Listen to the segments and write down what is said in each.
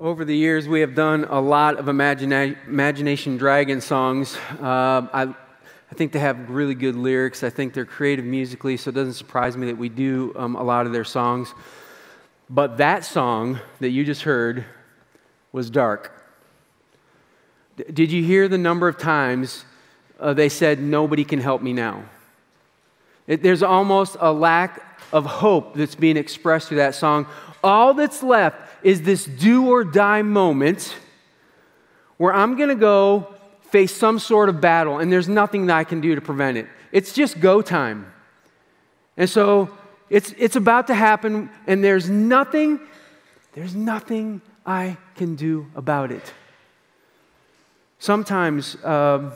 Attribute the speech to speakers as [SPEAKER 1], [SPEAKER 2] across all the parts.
[SPEAKER 1] Over the years, we have done a lot of Imagina- Imagination Dragon songs. Uh, I, I think they have really good lyrics. I think they're creative musically, so it doesn't surprise me that we do um, a lot of their songs. But that song that you just heard was dark. D- did you hear the number of times uh, they said, Nobody can help me now? It, there's almost a lack of hope that's being expressed through that song. All that's left is this do or die moment where I'm going to go face some sort of battle and there's nothing that I can do to prevent it. It's just go time. And so it's, it's about to happen and there's nothing, there's nothing I can do about it. Sometimes um,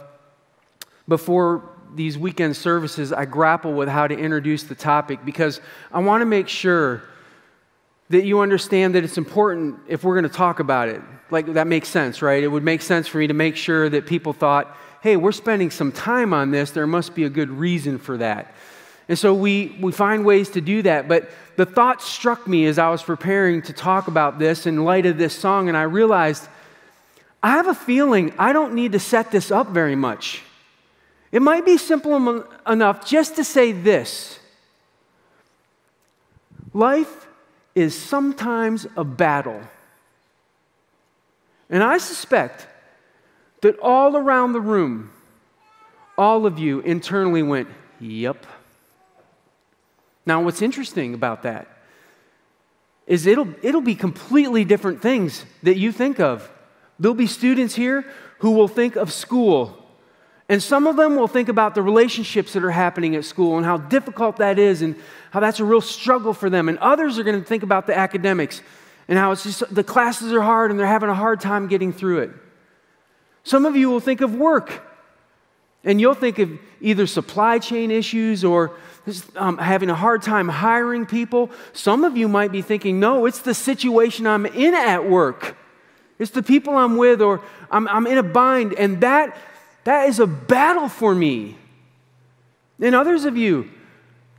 [SPEAKER 1] before these weekend services, I grapple with how to introduce the topic because I want to make sure that you understand that it's important if we're going to talk about it. Like, that makes sense, right? It would make sense for me to make sure that people thought, hey, we're spending some time on this. There must be a good reason for that. And so we, we find ways to do that. But the thought struck me as I was preparing to talk about this in light of this song, and I realized I have a feeling I don't need to set this up very much. It might be simple enough just to say this Life is sometimes a battle. And I suspect that all around the room, all of you internally went, Yep. Now, what's interesting about that is it'll, it'll be completely different things that you think of. There'll be students here who will think of school and some of them will think about the relationships that are happening at school and how difficult that is and how that's a real struggle for them. And others are going to think about the academics and how it's just the classes are hard and they're having a hard time getting through it. Some of you will think of work and you'll think of either supply chain issues or um, having a hard time hiring people. Some of you might be thinking, no, it's the situation I'm in at work. It's the people I'm with, or I'm, I'm in a bind. And that that is a battle for me. And others of you,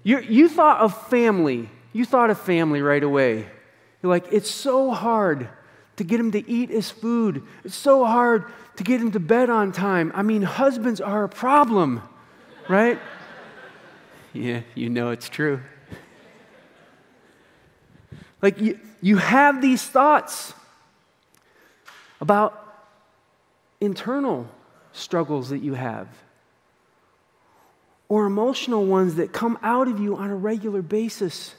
[SPEAKER 1] you, you thought of family. You thought of family right away. You're like, it's so hard to get him to eat his food. It's so hard to get him to bed on time. I mean, husbands are a problem, right? yeah, you know it's true. Like, you, you have these thoughts about internal struggles that you have, or emotional ones that come out of you on a regular basis.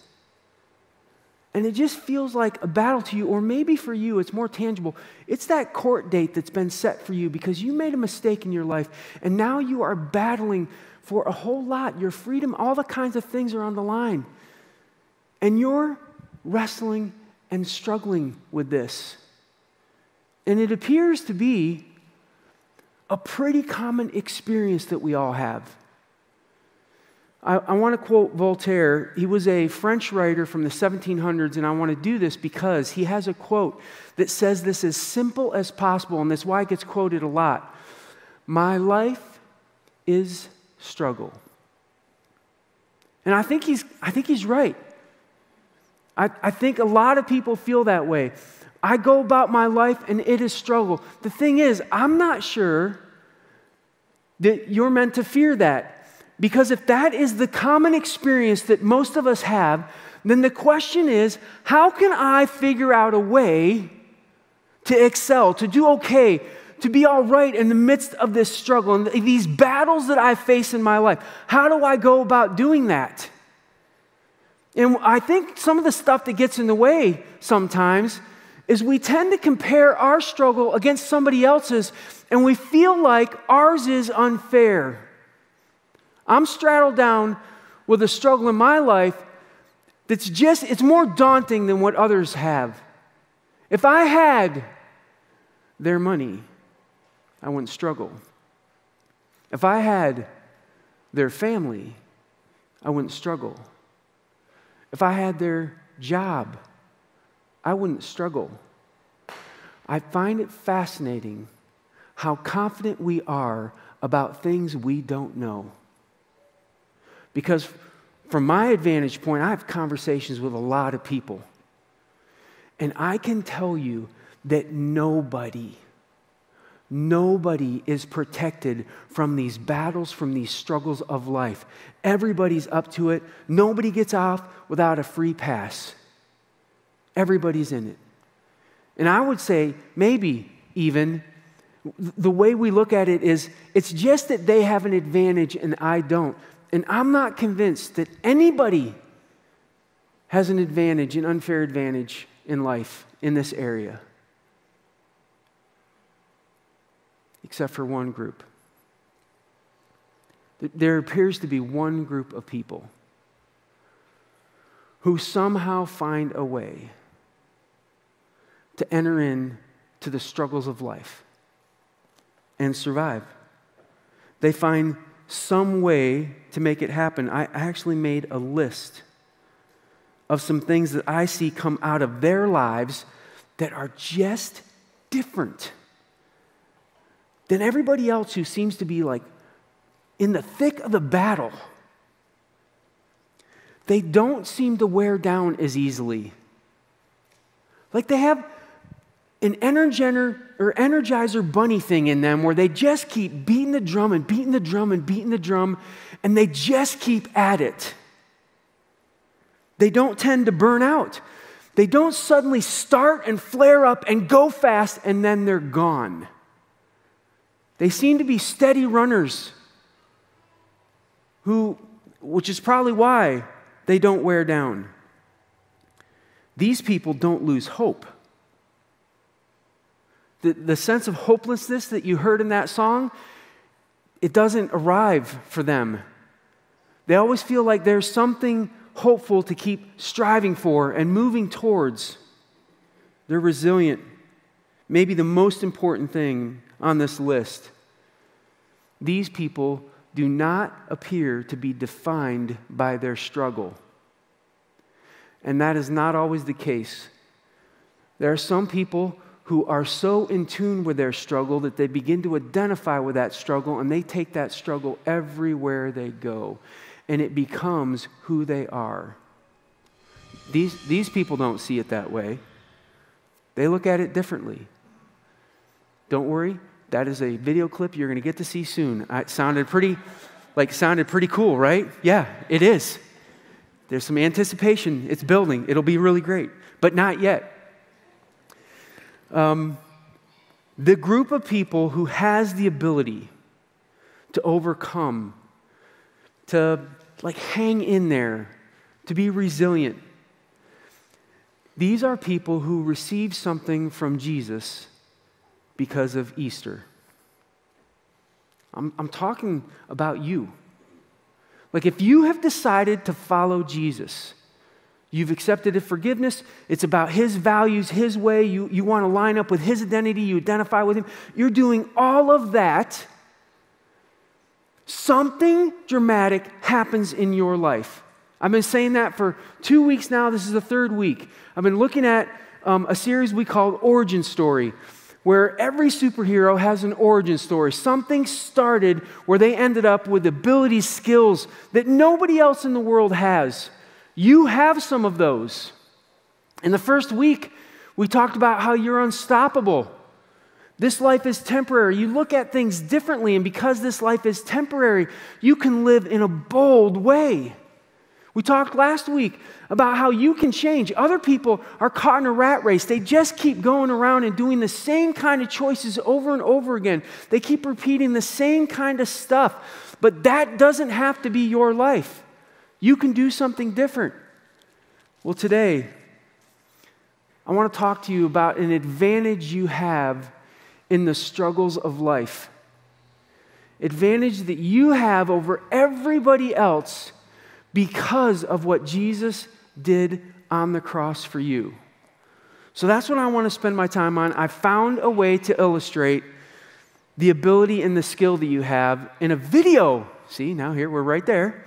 [SPEAKER 1] And it just feels like a battle to you, or maybe for you, it's more tangible. It's that court date that's been set for you because you made a mistake in your life, and now you are battling for a whole lot. Your freedom, all the kinds of things are on the line. And you're wrestling and struggling with this. And it appears to be a pretty common experience that we all have. I, I want to quote Voltaire. He was a French writer from the 1700s, and I want to do this because he has a quote that says this as simple as possible, and that's why it gets quoted a lot. My life is struggle. And I think he's, I think he's right. I, I think a lot of people feel that way. I go about my life and it is struggle. The thing is, I'm not sure that you're meant to fear that. Because if that is the common experience that most of us have, then the question is how can I figure out a way to excel, to do okay, to be all right in the midst of this struggle and these battles that I face in my life? How do I go about doing that? And I think some of the stuff that gets in the way sometimes is we tend to compare our struggle against somebody else's and we feel like ours is unfair. I'm straddled down with a struggle in my life that's just, it's more daunting than what others have. If I had their money, I wouldn't struggle. If I had their family, I wouldn't struggle. If I had their job, I wouldn't struggle. I find it fascinating how confident we are about things we don't know. Because from my advantage point, I have conversations with a lot of people. And I can tell you that nobody, nobody is protected from these battles, from these struggles of life. Everybody's up to it. Nobody gets off without a free pass. Everybody's in it. And I would say, maybe even, the way we look at it is it's just that they have an advantage and I don't. And I'm not convinced that anybody has an advantage, an unfair advantage in life in this area, except for one group. There appears to be one group of people who somehow find a way to enter in to the struggles of life and survive. They find some way to make it happen. I actually made a list of some things that I see come out of their lives that are just different than everybody else who seems to be like in the thick of the battle. They don't seem to wear down as easily. Like they have an energizer or energizer bunny thing in them where they just keep beating the drum and beating the drum and beating the drum and they just keep at it. They don't tend to burn out. They don't suddenly start and flare up and go fast and then they're gone. They seem to be steady runners who which is probably why they don't wear down. These people don't lose hope the, the sense of hopelessness that you heard in that song, it doesn't arrive for them. They always feel like there's something hopeful to keep striving for and moving towards. They're resilient. Maybe the most important thing on this list these people do not appear to be defined by their struggle. And that is not always the case. There are some people who are so in tune with their struggle that they begin to identify with that struggle and they take that struggle everywhere they go. And it becomes who they are. These, these people don't see it that way, they look at it differently. Don't worry, that is a video clip you're going to get to see soon. It sounded pretty, like, sounded pretty cool, right? Yeah, it is. There's some anticipation. It's building. It'll be really great, but not yet um, the group of people who has the ability to overcome, to like hang in there, to be resilient. These are people who receive something from Jesus because of Easter. I'm, I'm talking about you. Like, if you have decided to follow Jesus, You've accepted His forgiveness. It's about His values, His way. You, you want to line up with His identity. You identify with Him. You're doing all of that. Something dramatic happens in your life. I've been saying that for two weeks now. This is the third week. I've been looking at um, a series we call Origin Story, where every superhero has an origin story. Something started where they ended up with abilities, skills that nobody else in the world has. You have some of those. In the first week, we talked about how you're unstoppable. This life is temporary. You look at things differently, and because this life is temporary, you can live in a bold way. We talked last week about how you can change. Other people are caught in a rat race. They just keep going around and doing the same kind of choices over and over again. They keep repeating the same kind of stuff. But that doesn't have to be your life. You can do something different. Well, today, I want to talk to you about an advantage you have in the struggles of life. Advantage that you have over everybody else because of what Jesus did on the cross for you. So that's what I want to spend my time on. I found a way to illustrate the ability and the skill that you have in a video. See, now here, we're right there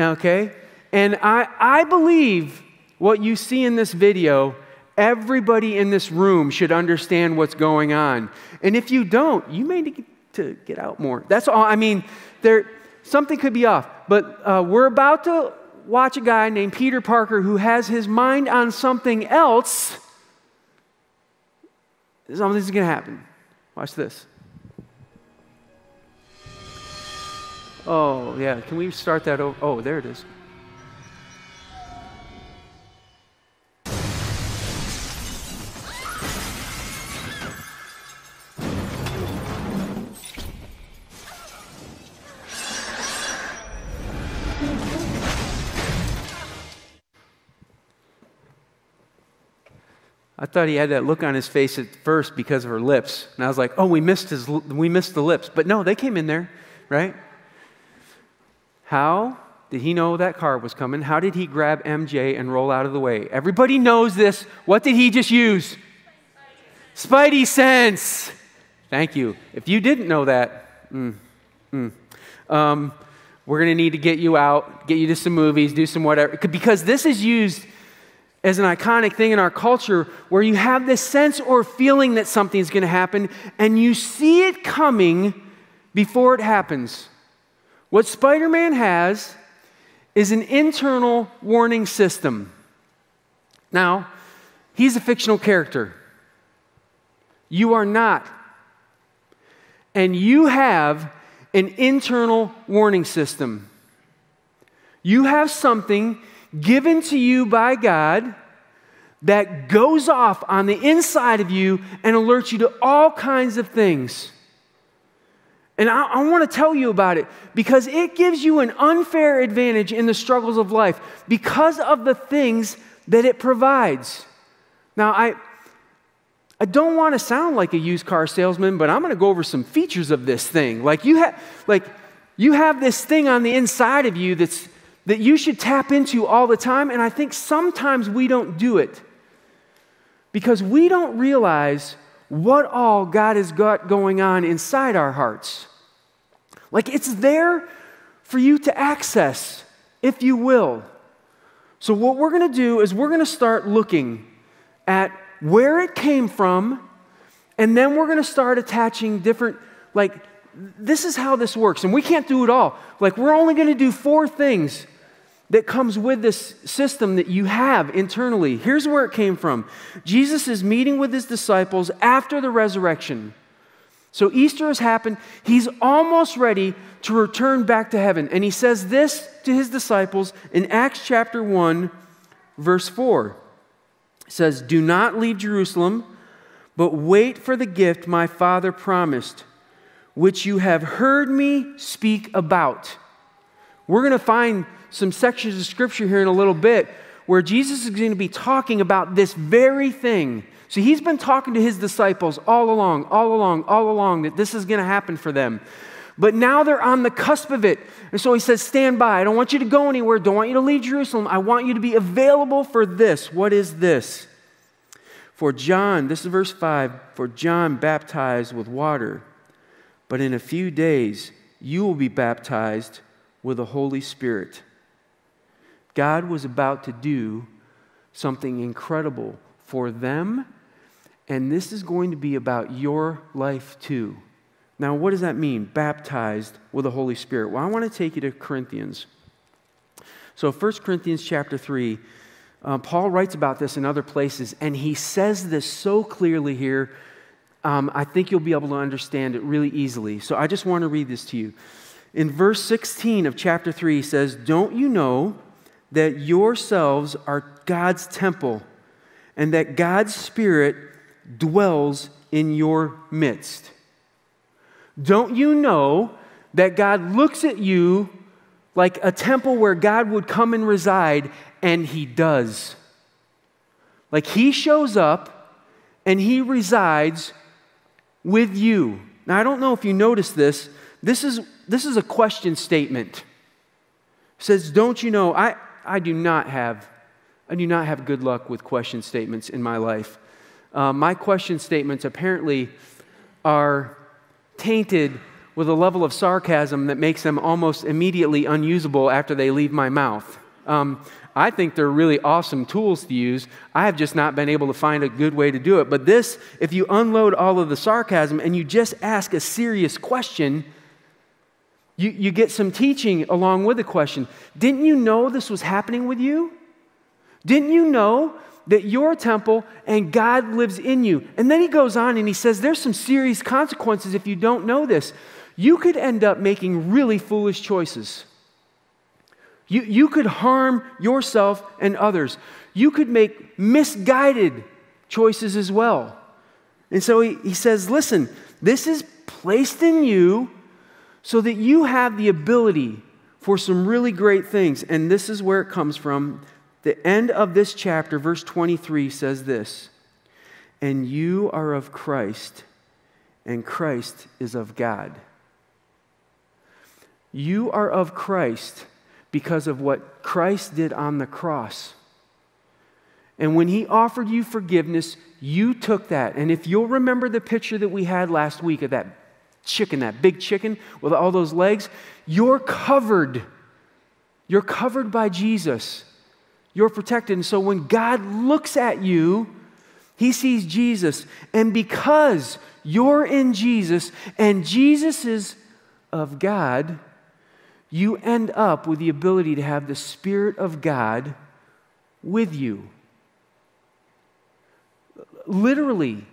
[SPEAKER 1] okay? And I, I believe what you see in this video, everybody in this room should understand what's going on. And if you don't, you may need to get out more. That's all. I mean, there, something could be off. But uh, we're about to watch a guy named Peter Parker who has his mind on something else Something's going to happen. Watch this. Oh, yeah. Can we start that over? Oh, there it is. I thought he had that look on his face at first because of her lips. And I was like, oh, we missed, his, we missed the lips. But no, they came in there, right? How did he know that car was coming? How did he grab MJ and roll out of the way? Everybody knows this. What did he just use? Spidey sense. Thank you. If you didn't know that, mm, mm, um, we're going to need to get you out, get you to some movies, do some whatever. Because this is used as an iconic thing in our culture where you have this sense or feeling that something's going to happen and you see it coming before it happens. What Spider Man has is an internal warning system. Now, he's a fictional character. You are not. And you have an internal warning system. You have something given to you by God that goes off on the inside of you and alerts you to all kinds of things. And I, I want to tell you about it because it gives you an unfair advantage in the struggles of life because of the things that it provides. Now, I, I don't want to sound like a used car salesman, but I'm going to go over some features of this thing. Like you have, like you have this thing on the inside of you that's that you should tap into all the time, and I think sometimes we don't do it because we don't realize what all God has got going on inside our hearts. Like it's there for you to access, if you will. So, what we're going to do is we're going to start looking at where it came from, and then we're going to start attaching different, like, this is how this works. And we can't do it all. Like, we're only going to do four things that comes with this system that you have internally. Here's where it came from Jesus is meeting with his disciples after the resurrection. So Easter has happened. He's almost ready to return back to heaven. And he says this to his disciples in Acts chapter 1, verse 4. It says, Do not leave Jerusalem, but wait for the gift my Father promised, which you have heard me speak about. We're going to find some sections of scripture here in a little bit where Jesus is going to be talking about this very thing. So he's been talking to his disciples all along, all along, all along that this is going to happen for them. But now they're on the cusp of it. And so he says, Stand by. I don't want you to go anywhere. Don't want you to leave Jerusalem. I want you to be available for this. What is this? For John, this is verse 5 For John baptized with water, but in a few days you will be baptized with the Holy Spirit. God was about to do something incredible for them, and this is going to be about your life too. Now, what does that mean? Baptized with the Holy Spirit. Well, I want to take you to Corinthians. So, 1 Corinthians chapter 3, uh, Paul writes about this in other places, and he says this so clearly here. Um, I think you'll be able to understand it really easily. So, I just want to read this to you. In verse 16 of chapter 3, he says, Don't you know that yourselves are God's temple and that God's Spirit dwells in your midst. Don't you know that God looks at you like a temple where God would come and reside, and He does? Like He shows up and He resides with you. Now, I don't know if you noticed this. This is, this is a question statement. It says, Don't you know? I, I do not have, I do not have good luck with question statements in my life. Uh, my question statements apparently are tainted with a level of sarcasm that makes them almost immediately unusable after they leave my mouth. Um, I think they're really awesome tools to use. I have just not been able to find a good way to do it. But this, if you unload all of the sarcasm and you just ask a serious question, you, you get some teaching along with the question. Didn't you know this was happening with you? Didn't you know that you're a temple and God lives in you. And then he goes on and he says there's some serious consequences if you don't know this. You could end up making really foolish choices. You, you could harm yourself and others. You could make misguided choices as well. And so he, he says, listen, this is placed in you so that you have the ability for some really great things. And this is where it comes from. The end of this chapter, verse 23, says this And you are of Christ, and Christ is of God. You are of Christ because of what Christ did on the cross. And when he offered you forgiveness, you took that. And if you'll remember the picture that we had last week of that chicken, that big chicken with all those legs, you're covered. You're covered by Jesus. You're protected. And so when God looks at you, he sees Jesus. And because you're in Jesus and Jesus is of God, you end up with the ability to have the Spirit of God with you. Literally,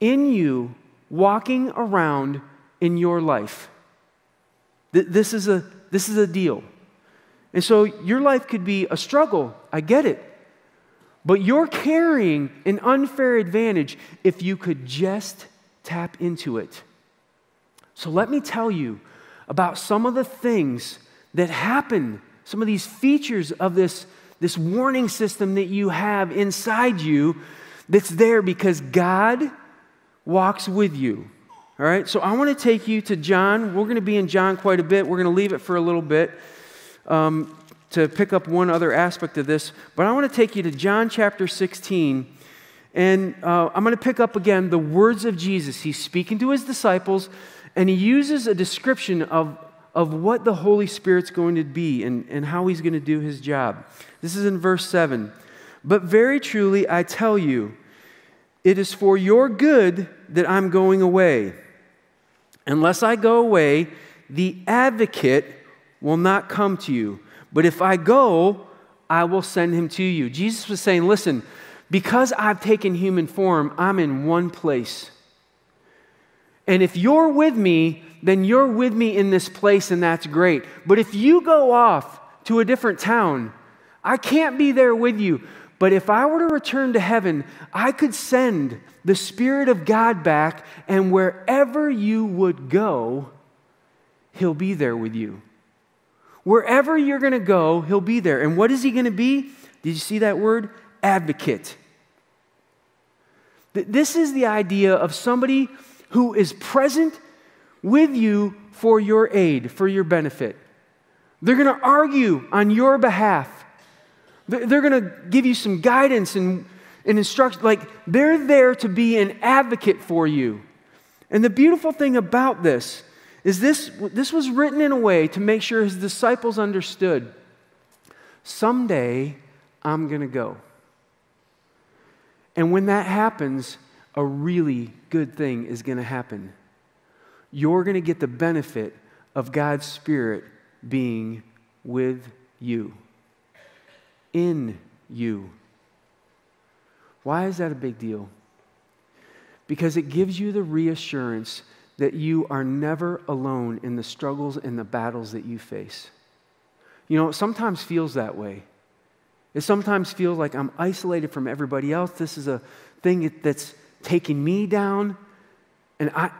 [SPEAKER 1] in you, walking around in your life. This is a, this is a deal. And so your life could be a struggle. I get it. But you're carrying an unfair advantage if you could just tap into it. So let me tell you about some of the things that happen, some of these features of this, this warning system that you have inside you that's there because God walks with you. All right, so I want to take you to John. We're going to be in John quite a bit. We're going to leave it for a little bit um, to pick up one other aspect of this. But I want to take you to John chapter 16. And uh, I'm going to pick up again the words of Jesus. He's speaking to his disciples and he uses a description of, of what the Holy Spirit's going to be and, and how he's going to do his job. This is in verse 7. But very truly, I tell you, it is for your good that I'm going away. Unless I go away, the advocate will not come to you. But if I go, I will send him to you. Jesus was saying, Listen, because I've taken human form, I'm in one place. And if you're with me, then you're with me in this place, and that's great. But if you go off to a different town, I can't be there with you. But if I were to return to heaven, I could send the Spirit of God back, and wherever you would go, He'll be there with you. Wherever you're going to go, He'll be there. And what is He going to be? Did you see that word? Advocate. This is the idea of somebody who is present with you for your aid, for your benefit. They're going to argue on your behalf. They're going to give you some guidance and, and instruction. Like, they're there to be an advocate for you. And the beautiful thing about this is this, this was written in a way to make sure his disciples understood someday I'm going to go. And when that happens, a really good thing is going to happen. You're going to get the benefit of God's Spirit being with you, in you. Why is that a big deal? Because it gives you the reassurance that you are never alone in the struggles and the battles that you face. You know, it sometimes feels that way. It sometimes feels like I'm isolated from everybody else. This is a thing that's taking me down. And I,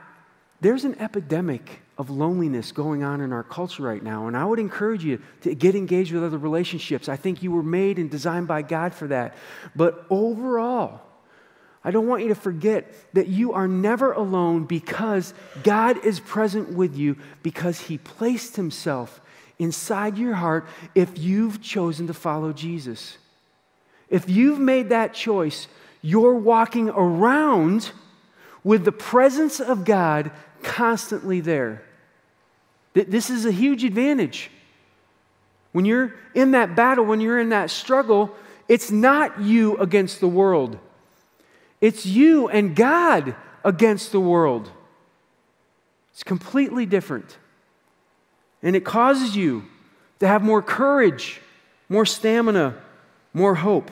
[SPEAKER 1] there's an epidemic of loneliness going on in our culture right now. And I would encourage you to get engaged with other relationships. I think you were made and designed by God for that. But overall, I don't want you to forget that you are never alone because God is present with you because He placed Himself inside your heart if you've chosen to follow Jesus. If you've made that choice, you're walking around with the presence of God constantly there. This is a huge advantage. When you're in that battle, when you're in that struggle, it's not you against the world. It's you and God against the world. It's completely different. And it causes you to have more courage, more stamina, more hope.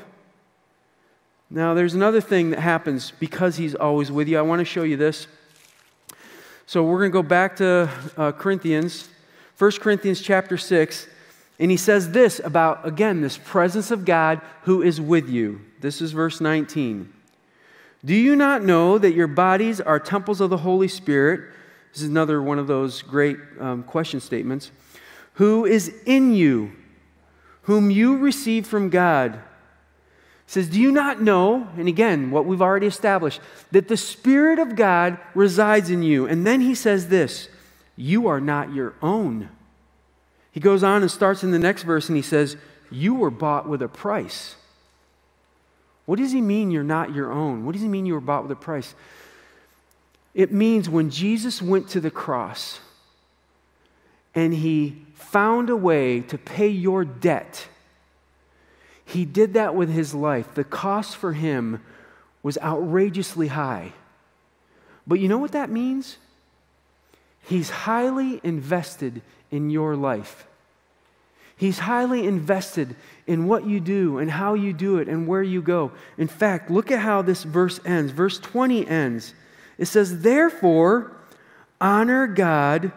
[SPEAKER 1] Now, there's another thing that happens because he's always with you. I want to show you this. So we're going to go back to uh, Corinthians, 1 Corinthians chapter 6, and he says this about, again, this presence of God who is with you. This is verse 19. Do you not know that your bodies are temples of the Holy Spirit? This is another one of those great um, question statements. Who is in you, whom you received from God? says, Do you not know, and again, what we've already established, that the Spirit of God resides in you? And then he says this You are not your own. He goes on and starts in the next verse and he says, You were bought with a price. What does he mean you're not your own? What does he mean you were bought with a price? It means when Jesus went to the cross and he found a way to pay your debt he did that with his life. The cost for him was outrageously high. But you know what that means? He's highly invested in your life. He's highly invested in what you do and how you do it and where you go. In fact, look at how this verse ends. Verse 20 ends. It says, Therefore, honor God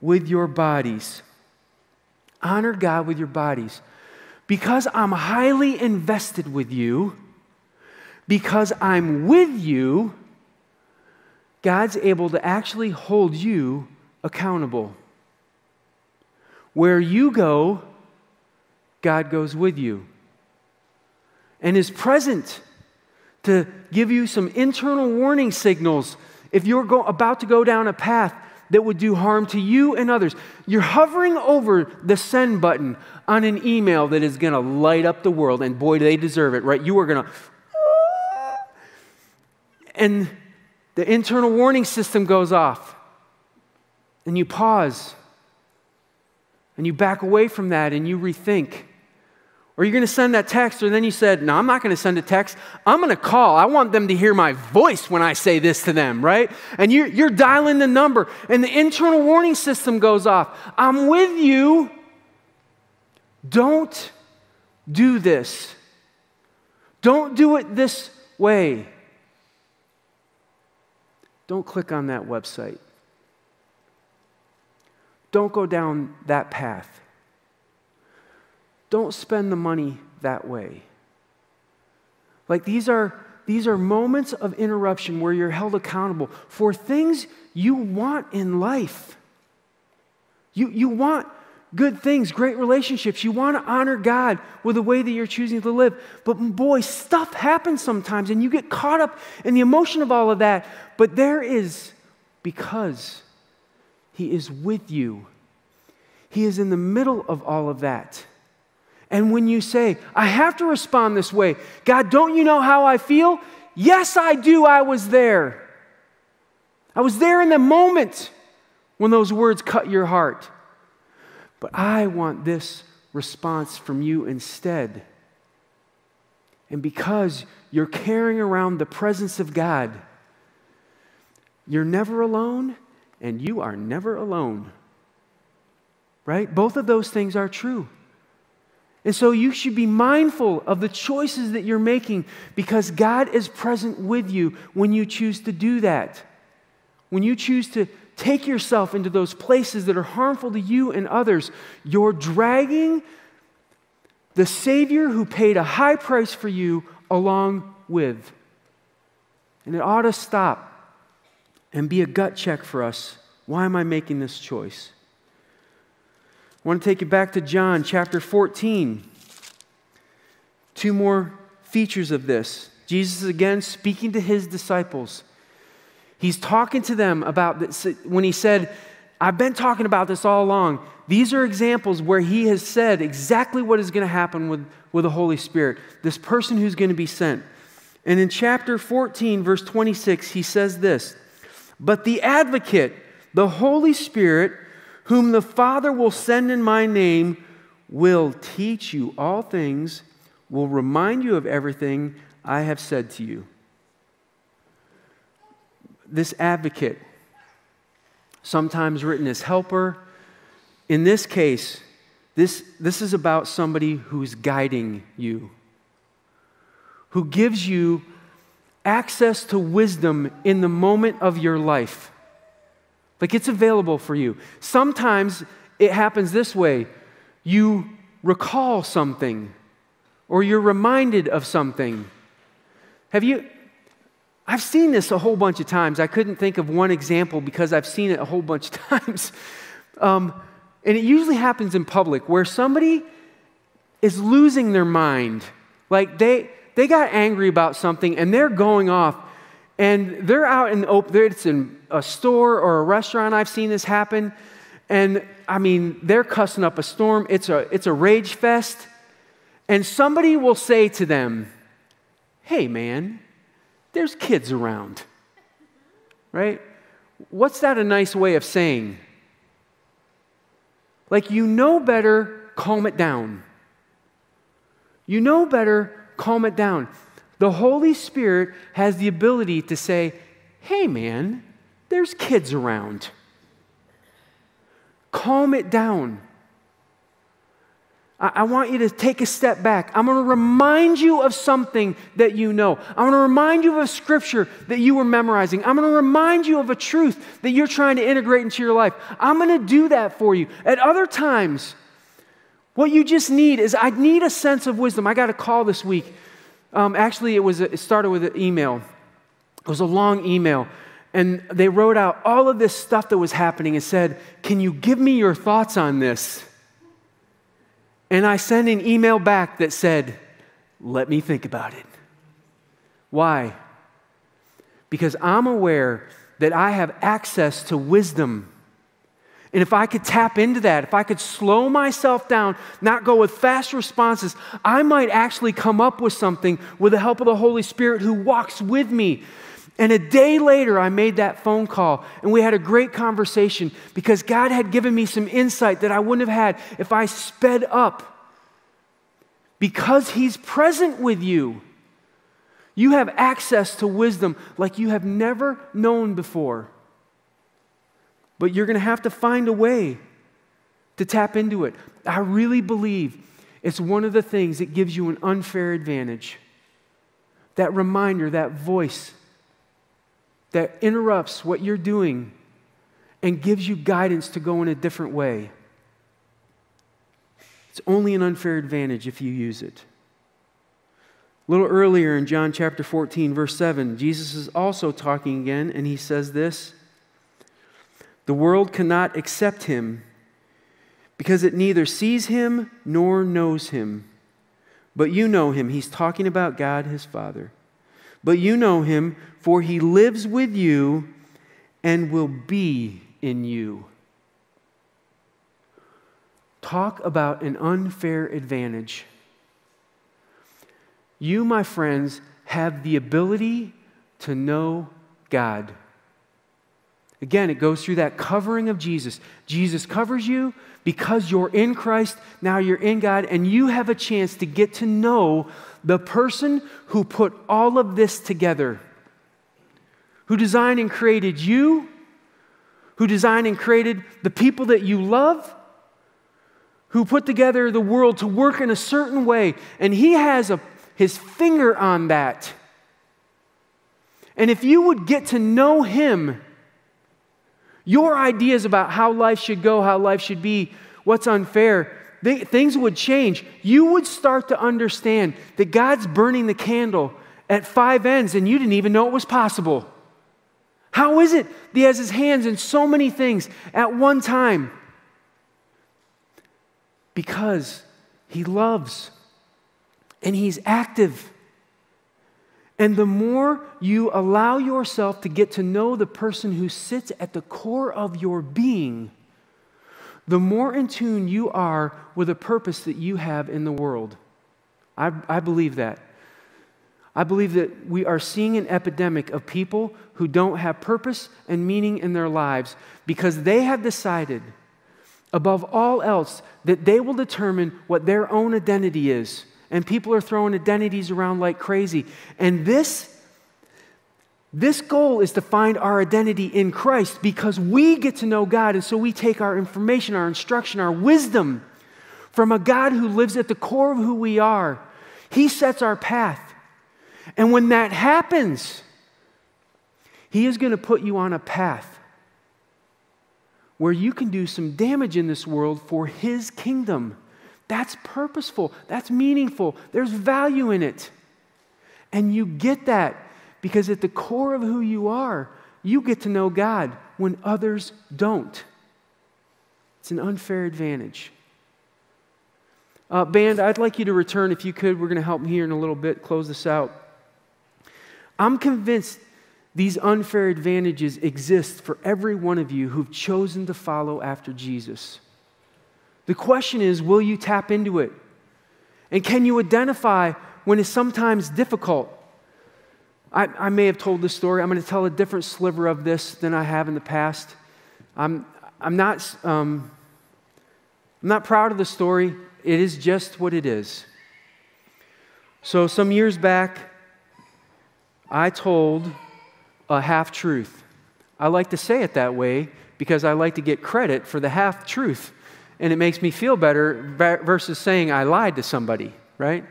[SPEAKER 1] with your bodies. Honor God with your bodies because I'm highly invested with you, because I'm with you, God's able to actually hold you accountable. Where you go, God goes with you and is present to give you some internal warning signals if you're go- about to go down a path that would do harm to you and others. You're hovering over the send button on an email that is going to light up the world, and boy, they deserve it, right? You are going to. And the internal warning system goes off, and you pause, and you back away from that, and you rethink. Or you're going to send that text, or then you said, No, I'm not going to send a text. I'm going to call. I want them to hear my voice when I say this to them, right? And you're, you're dialing the number, and the internal warning system goes off. I'm with you. Don't do this. Don't do it this way. Don't click on that website. Don't go down that path. Don't spend the money that way. Like these are these are moments of interruption where you're held accountable for things you want in life. You, you want good things, great relationships. You want to honor God with the way that you're choosing to live. But boy, stuff happens sometimes and you get caught up in the emotion of all of that. But there is, because He is with you, He is in the middle of all of that. And when you say, I have to respond this way, God, don't you know how I feel? Yes, I do. I was there. I was there in the moment when those words cut your heart. But I want this response from you instead. And because you're carrying around the presence of God, you're never alone and you are never alone. Right? Both of those things are true. And so you should be mindful of the choices that you're making because God is present with you when you choose to do that. When you choose to take yourself into those places that are harmful to you and others, you're dragging the Savior who paid a high price for you along with. And it ought to stop and be a gut check for us. Why am I making this choice? I want to take you back to John chapter 14. Two more features of this. Jesus is again speaking to his disciples. He's talking to them about this when he said, I've been talking about this all along. These are examples where he has said exactly what is going to happen with, with the Holy Spirit, this person who's going to be sent. And in chapter 14, verse 26, he says this But the advocate, the Holy Spirit, whom the Father will send in my name, will teach you all things, will remind you of everything I have said to you. This advocate, sometimes written as helper, in this case, this, this is about somebody who's guiding you, who gives you access to wisdom in the moment of your life. Like it's available for you. Sometimes it happens this way you recall something or you're reminded of something. Have you? I've seen this a whole bunch of times. I couldn't think of one example because I've seen it a whole bunch of times. Um, and it usually happens in public where somebody is losing their mind. Like they, they got angry about something and they're going off and they're out in the open, it's in a store or a restaurant. I've seen this happen. And I mean, they're cussing up a storm. It's a, it's a rage fest. And somebody will say to them, Hey, man, there's kids around. Right? What's that a nice way of saying? Like, you know better, calm it down. You know better, calm it down. The Holy Spirit has the ability to say, Hey, man, there's kids around. Calm it down. I, want you to take a step back. I'm going to remind you of something that you know. I'm going to remind you of a scripture that you were memorizing. I'm going to remind you of a truth that you're trying to integrate into your life. I'm going to do that for you. At other times, what you just need is I need a sense of wisdom. I got a call this week. Um, actually, it, was a, it started with an email. It was a long email. And they wrote out all of this stuff that was happening and said, Can you give me your thoughts on this? And I sent an email back that said, Let me think about it. Why? Because I'm aware that I have access to wisdom. And if I could tap into that, if I could slow myself down, not go with fast responses, I might actually come up with something with the help of the Holy Spirit who walks with me and a day later, I made that phone call and we had a great conversation because God had given me some insight that I wouldn't have had if I sped up. Because He's present with you, you have access to wisdom like you have never known before. But you're going to have to find a way to tap into it. I really believe it's one of the things that gives you an unfair advantage. That reminder, that voice that interrupts what you're doing and gives you guidance to go in a different way. It's only an unfair advantage if you use it. A little earlier in John chapter 14, verse 7, Jesus is also talking again, and he says this The world cannot accept him because it neither sees him nor knows him. But you know him. He's talking about God, his Father. But you know him, for he lives with you and will be in you. Talk about an unfair advantage. You, my friends, have the ability to know God. Again, it goes through that covering of Jesus. Jesus covers you because you're in Christ, now you're in God, and you have a chance to get to know the person who put all of this together, who designed and created you, who designed and created the people that you love, who put together the world to work in a certain way, and he has a, his finger on that. And if you would get to know him, your ideas about how life should go, how life should be, what's unfair, they, things would change. You would start to understand that God's burning the candle at five ends and you didn't even know it was possible. How is it that He has His hands in so many things at one time? Because He loves and He's active. And the more you allow yourself to get to know the person who sits at the core of your being, the more in tune you are with the purpose that you have in the world. I, I believe that. I believe that we are seeing an epidemic of people who don't have purpose and meaning in their lives because they have decided, above all else, that they will determine what their own identity is. And people are throwing identities around like crazy. And this this goal is to find our identity in Christ because we get to know God. And so we take our information, our instruction, our wisdom from a God who lives at the core of who we are. He sets our path. And when that happens, He is going to put you on a path where you can do some damage in this world for His kingdom. That's purposeful, that's meaningful, there's value in it. And you get that because at the core of who you are, you get to know God when others don't. It's an unfair advantage. Uh, band, I'd like you to return if you could. We're going to help me here in a little bit, close this out. I'm convinced these unfair advantages exist for every one of you who've chosen to follow after Jesus. The question is will you tap into it? And can you identify when it's sometimes difficult? I, I may have told this story. I'm going to tell a different sliver of this than I have in the past. I'm, I'm, not, um, I'm not proud of the story. It is just what it is. So, some years back, I told a half truth. I like to say it that way because I like to get credit for the half truth. And it makes me feel better versus saying I lied to somebody, right?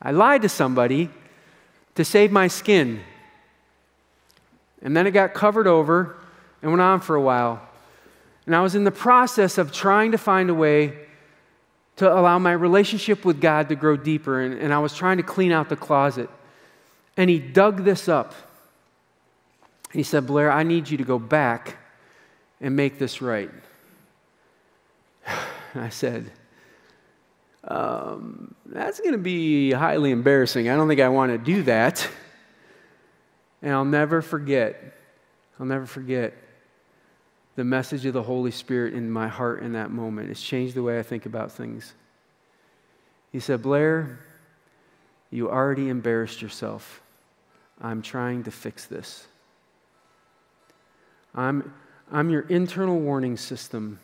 [SPEAKER 1] I lied to somebody to save my skin. And then it got covered over and went on for a while. And I was in the process of trying to find a way to allow my relationship with God to grow deeper. And, and I was trying to clean out the closet. And he dug this up. He said, Blair, I need you to go back and make this right. I said, um, That's going to be highly embarrassing. I don't think I want to do that. And I'll never forget, I'll never forget the message of the Holy Spirit in my heart in that moment. It's changed the way I think about things. He said, Blair, you already embarrassed yourself. I'm trying to fix this. I'm, I'm your internal warning system.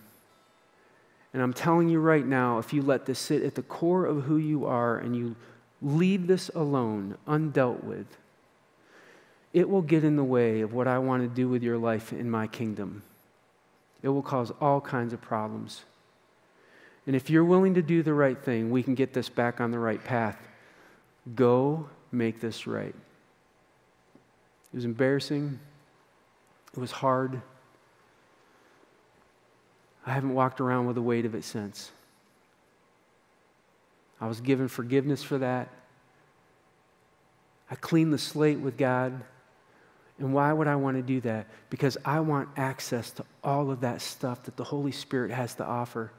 [SPEAKER 1] And I'm telling you right now, if you let this sit at the core of who you are and you leave this alone, undealt with, it will get in the way of what I want to do with your life in my kingdom. It will cause all kinds of problems. And if you're willing to do the right thing, we can get this back on the right path. Go make this right. It was embarrassing. It was hard. I haven't walked around with the weight of it since. I was given forgiveness for that. I cleaned the slate with God. And why would I want to do that? Because I want access to all of that stuff that the Holy Spirit has to offer.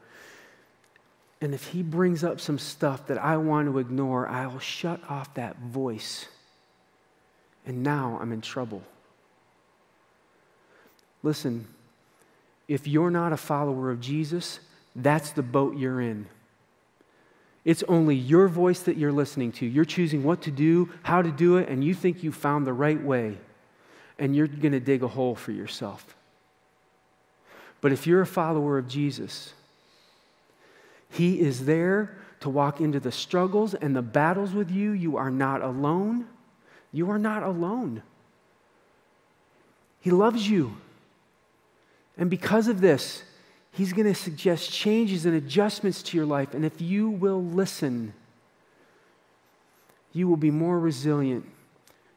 [SPEAKER 1] And if He brings up some stuff that I want to ignore, I'll shut off that voice. And now I'm in trouble. Listen, if you're not a follower of Jesus, that's the boat you're in. It's only your voice that you're listening to. You're choosing what to do, how to do it, and you think you found the right way. And you're going to dig a hole for yourself. But if you're a follower of Jesus, He is there to walk into the struggles and the battles with you. You are not alone. You are not alone. He loves you. And because of this, He's going to suggest changes and adjustments to your life. And if you will listen, you will be more resilient.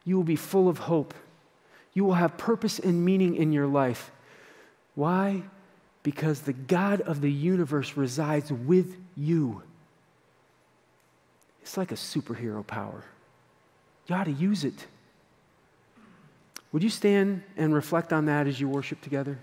[SPEAKER 1] You will be full of hope. You will have purpose and meaning in your life. Why? Because the God of the universe resides with you. It's like a superhero power. You ought to use it. Would you stand and reflect on that as you worship together?